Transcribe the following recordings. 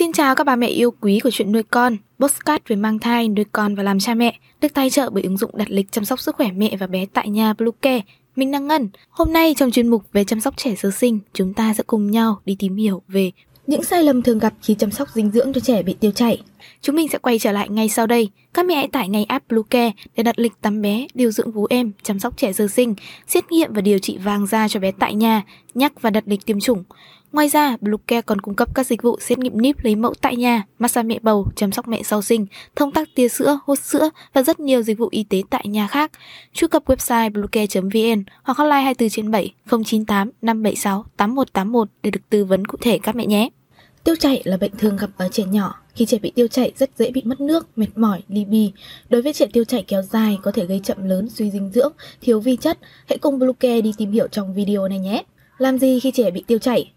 Xin chào các bà mẹ yêu quý của chuyện nuôi con, postcard về mang thai, nuôi con và làm cha mẹ, được tài trợ bởi ứng dụng đặt lịch chăm sóc sức khỏe mẹ và bé tại nhà Bluecare. Mình đang Ngân. Hôm nay trong chuyên mục về chăm sóc trẻ sơ sinh, chúng ta sẽ cùng nhau đi tìm hiểu về những sai lầm thường gặp khi chăm sóc dinh dưỡng cho trẻ bị tiêu chảy. Chúng mình sẽ quay trở lại ngay sau đây. Các mẹ hãy tải ngay app Bluecare để đặt lịch tắm bé, điều dưỡng vú em, chăm sóc trẻ sơ sinh, xét nghiệm và điều trị vàng da cho bé tại nhà, nhắc và đặt lịch tiêm chủng. Ngoài ra, Bluecare còn cung cấp các dịch vụ xét nghiệm níp lấy mẫu tại nhà, massage mẹ bầu, chăm sóc mẹ sau sinh, thông tắc tia sữa, hút sữa và rất nhiều dịch vụ y tế tại nhà khác. Truy cập website bluecare.vn hoặc hotline 24 trên 7 098 576 8181 để được tư vấn cụ thể các mẹ nhé. Tiêu chảy là bệnh thường gặp ở trẻ nhỏ. Khi trẻ bị tiêu chảy rất dễ bị mất nước, mệt mỏi, ly bì. Đối với trẻ tiêu chảy kéo dài có thể gây chậm lớn, suy dinh dưỡng, thiếu vi chất. Hãy cùng Bluecare đi tìm hiểu trong video này nhé. Làm gì khi trẻ bị tiêu chảy?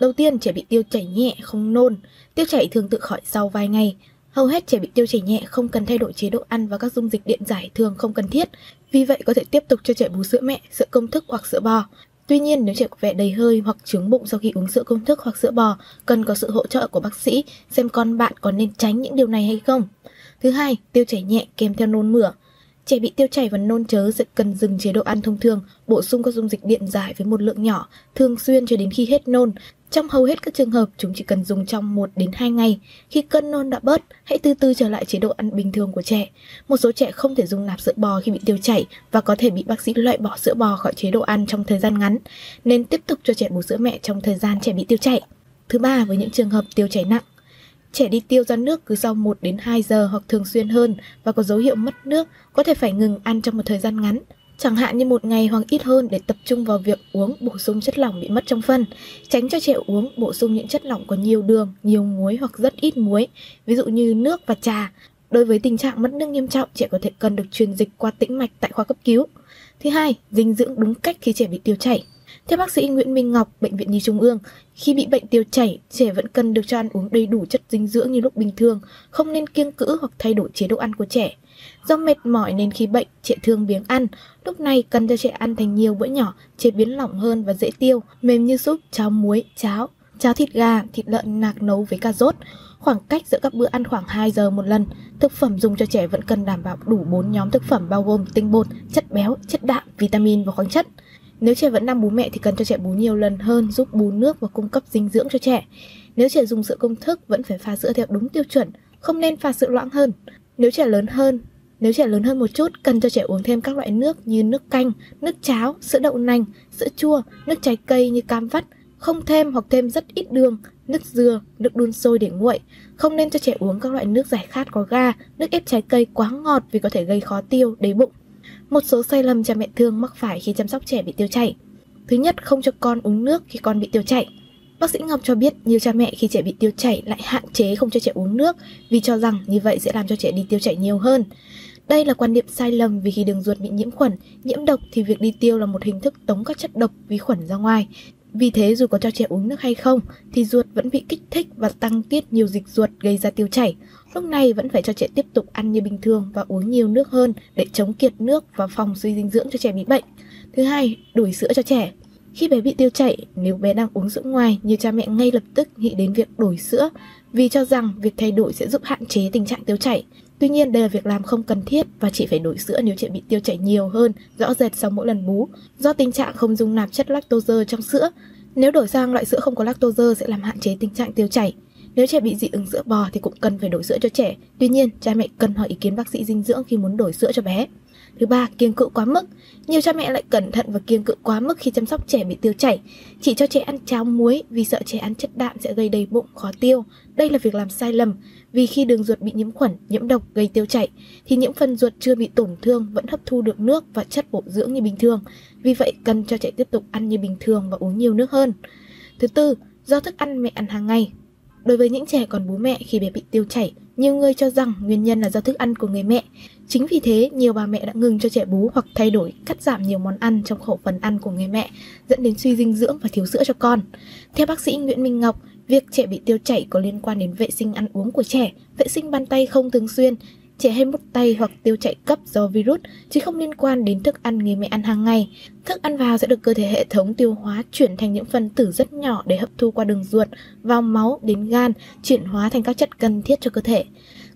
Đầu tiên, trẻ bị tiêu chảy nhẹ, không nôn. Tiêu chảy thường tự khỏi sau vài ngày. Hầu hết trẻ bị tiêu chảy nhẹ không cần thay đổi chế độ ăn và các dung dịch điện giải thường không cần thiết. Vì vậy có thể tiếp tục cho trẻ bú sữa mẹ, sữa công thức hoặc sữa bò. Tuy nhiên, nếu trẻ có vẻ đầy hơi hoặc trướng bụng sau khi uống sữa công thức hoặc sữa bò, cần có sự hỗ trợ của bác sĩ xem con bạn có nên tránh những điều này hay không. Thứ hai, tiêu chảy nhẹ kèm theo nôn mửa. Trẻ bị tiêu chảy và nôn chớ sẽ cần dừng chế độ ăn thông thường, bổ sung các dung dịch điện giải với một lượng nhỏ, thường xuyên cho đến khi hết nôn. Trong hầu hết các trường hợp, chúng chỉ cần dùng trong 1 đến 2 ngày. Khi cơn nôn đã bớt, hãy từ từ trở lại chế độ ăn bình thường của trẻ. Một số trẻ không thể dùng nạp sữa bò khi bị tiêu chảy và có thể bị bác sĩ loại bỏ sữa bò khỏi chế độ ăn trong thời gian ngắn, nên tiếp tục cho trẻ bú sữa mẹ trong thời gian trẻ bị tiêu chảy. Thứ ba, với những trường hợp tiêu chảy nặng, Trẻ đi tiêu ra nước cứ sau 1 đến 2 giờ hoặc thường xuyên hơn và có dấu hiệu mất nước, có thể phải ngừng ăn trong một thời gian ngắn, chẳng hạn như một ngày hoặc ít hơn để tập trung vào việc uống bổ sung chất lỏng bị mất trong phân. Tránh cho trẻ uống bổ sung những chất lỏng có nhiều đường, nhiều muối hoặc rất ít muối, ví dụ như nước và trà. Đối với tình trạng mất nước nghiêm trọng, trẻ có thể cần được truyền dịch qua tĩnh mạch tại khoa cấp cứu. Thứ hai, dinh dưỡng đúng cách khi trẻ bị tiêu chảy. Theo bác sĩ Nguyễn Minh Ngọc, Bệnh viện Nhi Trung ương, khi bị bệnh tiêu chảy, trẻ vẫn cần được cho ăn uống đầy đủ chất dinh dưỡng như lúc bình thường, không nên kiêng cữ hoặc thay đổi chế độ ăn của trẻ. Do mệt mỏi nên khi bệnh, trẻ thường biếng ăn. Lúc này cần cho trẻ ăn thành nhiều bữa nhỏ, chế biến lỏng hơn và dễ tiêu, mềm như súp, cháo muối, cháo, cháo thịt gà, thịt lợn nạc nấu với cà rốt. Khoảng cách giữa các bữa ăn khoảng 2 giờ một lần. Thực phẩm dùng cho trẻ vẫn cần đảm bảo đủ 4 nhóm thực phẩm bao gồm tinh bột, chất béo, chất đạm, vitamin và khoáng chất. Nếu trẻ vẫn đang bú mẹ thì cần cho trẻ bú nhiều lần hơn giúp bú nước và cung cấp dinh dưỡng cho trẻ. Nếu trẻ dùng sữa công thức vẫn phải pha sữa theo đúng tiêu chuẩn, không nên pha sữa loãng hơn. Nếu trẻ lớn hơn, nếu trẻ lớn hơn một chút, cần cho trẻ uống thêm các loại nước như nước canh, nước cháo, sữa đậu nành, sữa chua, nước trái cây như cam vắt, không thêm hoặc thêm rất ít đường, nước dừa, nước đun sôi để nguội. Không nên cho trẻ uống các loại nước giải khát có ga, nước ép trái cây quá ngọt vì có thể gây khó tiêu, đầy bụng. Một số sai lầm cha mẹ thương mắc phải khi chăm sóc trẻ bị tiêu chảy. Thứ nhất, không cho con uống nước khi con bị tiêu chảy. Bác sĩ Ngọc cho biết nhiều cha mẹ khi trẻ bị tiêu chảy lại hạn chế không cho trẻ uống nước vì cho rằng như vậy sẽ làm cho trẻ đi tiêu chảy nhiều hơn. Đây là quan niệm sai lầm vì khi đường ruột bị nhiễm khuẩn, nhiễm độc thì việc đi tiêu là một hình thức tống các chất độc vi khuẩn ra ngoài. Vì thế dù có cho trẻ uống nước hay không thì ruột vẫn bị kích thích và tăng tiết nhiều dịch ruột gây ra tiêu chảy. Lúc này vẫn phải cho trẻ tiếp tục ăn như bình thường và uống nhiều nước hơn để chống kiệt nước và phòng suy dinh dưỡng cho trẻ bị bệnh. Thứ hai, đổi sữa cho trẻ. Khi bé bị tiêu chảy, nếu bé đang uống sữa ngoài, nhiều cha mẹ ngay lập tức nghĩ đến việc đổi sữa vì cho rằng việc thay đổi sẽ giúp hạn chế tình trạng tiêu chảy. Tuy nhiên đây là việc làm không cần thiết và chỉ phải đổi sữa nếu trẻ bị tiêu chảy nhiều hơn, rõ rệt sau mỗi lần bú, do tình trạng không dung nạp chất lactose trong sữa. Nếu đổi sang loại sữa không có lactose sẽ làm hạn chế tình trạng tiêu chảy. Nếu trẻ bị dị ứng sữa bò thì cũng cần phải đổi sữa cho trẻ. Tuy nhiên, cha mẹ cần hỏi ý kiến bác sĩ dinh dưỡng khi muốn đổi sữa cho bé. Thứ ba, kiêng cự quá mức. Nhiều cha mẹ lại cẩn thận và kiêng cự quá mức khi chăm sóc trẻ bị tiêu chảy. Chỉ cho trẻ ăn cháo muối vì sợ trẻ ăn chất đạm sẽ gây đầy bụng, khó tiêu. Đây là việc làm sai lầm vì khi đường ruột bị nhiễm khuẩn, nhiễm độc gây tiêu chảy thì những phần ruột chưa bị tổn thương vẫn hấp thu được nước và chất bổ dưỡng như bình thường. Vì vậy cần cho trẻ tiếp tục ăn như bình thường và uống nhiều nước hơn. Thứ tư, do thức ăn mẹ ăn hàng ngày Đối với những trẻ còn bú mẹ khi bé bị tiêu chảy, nhiều người cho rằng nguyên nhân là do thức ăn của người mẹ. Chính vì thế, nhiều bà mẹ đã ngừng cho trẻ bú hoặc thay đổi, cắt giảm nhiều món ăn trong khẩu phần ăn của người mẹ, dẫn đến suy dinh dưỡng và thiếu sữa cho con. Theo bác sĩ Nguyễn Minh Ngọc, việc trẻ bị tiêu chảy có liên quan đến vệ sinh ăn uống của trẻ, vệ sinh bàn tay không thường xuyên, trẻ hay mút tay hoặc tiêu chảy cấp do virus chứ không liên quan đến thức ăn người mẹ ăn hàng ngày. Thức ăn vào sẽ được cơ thể hệ thống tiêu hóa chuyển thành những phân tử rất nhỏ để hấp thu qua đường ruột, vào máu đến gan, chuyển hóa thành các chất cần thiết cho cơ thể.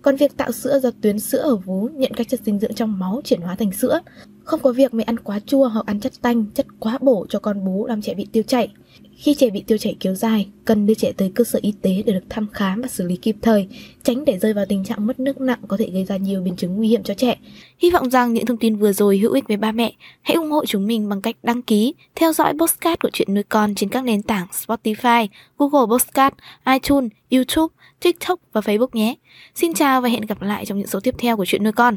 Còn việc tạo sữa do tuyến sữa ở vú nhận các chất dinh dưỡng trong máu chuyển hóa thành sữa. Không có việc mẹ ăn quá chua hoặc ăn chất tanh, chất quá bổ cho con bú làm trẻ bị tiêu chảy. Khi trẻ bị tiêu chảy kéo dài, cần đưa trẻ tới cơ sở y tế để được thăm khám và xử lý kịp thời, tránh để rơi vào tình trạng mất nước nặng có thể gây ra nhiều biến chứng nguy hiểm cho trẻ. Hy vọng rằng những thông tin vừa rồi hữu ích với ba mẹ. Hãy ủng hộ chúng mình bằng cách đăng ký, theo dõi postcard của chuyện nuôi con trên các nền tảng Spotify, Google Postcard, iTunes, YouTube, TikTok và Facebook nhé. Xin chào và hẹn gặp lại trong những số tiếp theo của chuyện nuôi con.